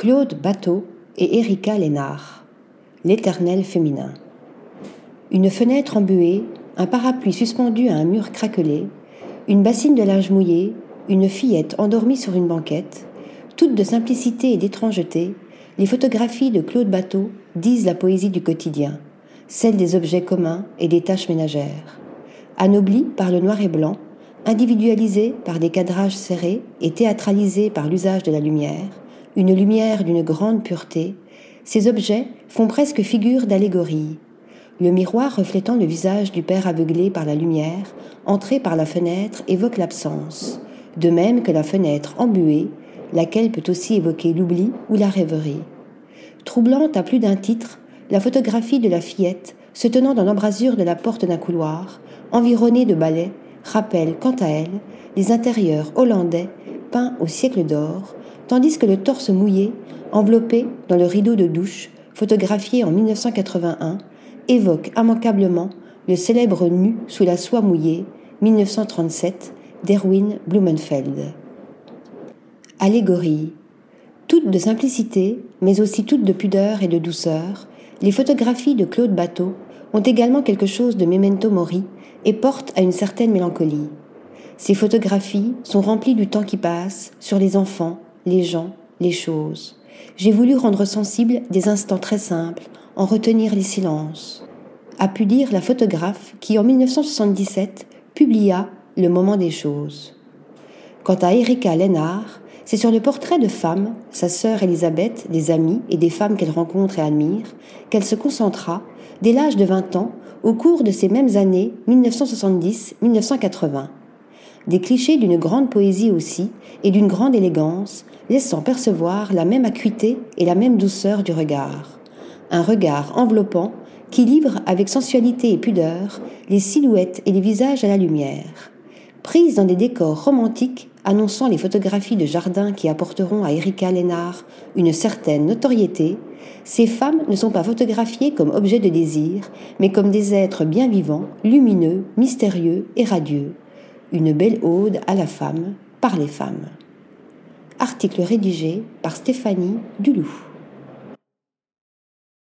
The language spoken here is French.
Claude Bateau et Erika Lénard. L'éternel féminin. Une fenêtre embuée, un parapluie suspendu à un mur craquelé, une bassine de linge mouillé, une fillette endormie sur une banquette, toutes de simplicité et d'étrangeté, les photographies de Claude Bateau disent la poésie du quotidien, celle des objets communs et des tâches ménagères. Anoblis par le noir et blanc, individualisés par des cadrages serrés et théâtralisés par l'usage de la lumière, une lumière d'une grande pureté, ces objets font presque figure d'allégorie. Le miroir reflétant le visage du père aveuglé par la lumière, entré par la fenêtre, évoque l'absence, de même que la fenêtre embuée, laquelle peut aussi évoquer l'oubli ou la rêverie. Troublante à plus d'un titre, la photographie de la fillette, se tenant dans l'embrasure de la porte d'un couloir, environnée de balais, rappelle, quant à elle, les intérieurs hollandais peints au siècle d'or, tandis que le torse mouillé, enveloppé dans le rideau de douche, photographié en 1981, évoque immanquablement le célèbre nu sous la soie mouillée, 1937, d'Erwin Blumenfeld. Allégorie. Toutes de simplicité, mais aussi toutes de pudeur et de douceur, les photographies de Claude Bateau ont également quelque chose de memento mori et portent à une certaine mélancolie. Ces photographies sont remplies du temps qui passe, sur les enfants, les gens, les choses. J'ai voulu rendre sensible des instants très simples, en retenir les silences. A pu dire la photographe qui, en 1977, publia Le moment des choses. Quant à Erika Lénard, c'est sur le portrait de femme, sa sœur Elisabeth, des amis et des femmes qu'elle rencontre et admire, qu'elle se concentra, dès l'âge de 20 ans, au cours de ces mêmes années 1970-1980 des clichés d'une grande poésie aussi, et d'une grande élégance, laissant percevoir la même acuité et la même douceur du regard. Un regard enveloppant qui livre avec sensualité et pudeur les silhouettes et les visages à la lumière. Prise dans des décors romantiques annonçant les photographies de jardins qui apporteront à Erika Lénard une certaine notoriété, ces femmes ne sont pas photographiées comme objets de désir, mais comme des êtres bien vivants, lumineux, mystérieux et radieux, une belle ode à la femme par les femmes. Article rédigé par Stéphanie Duloup.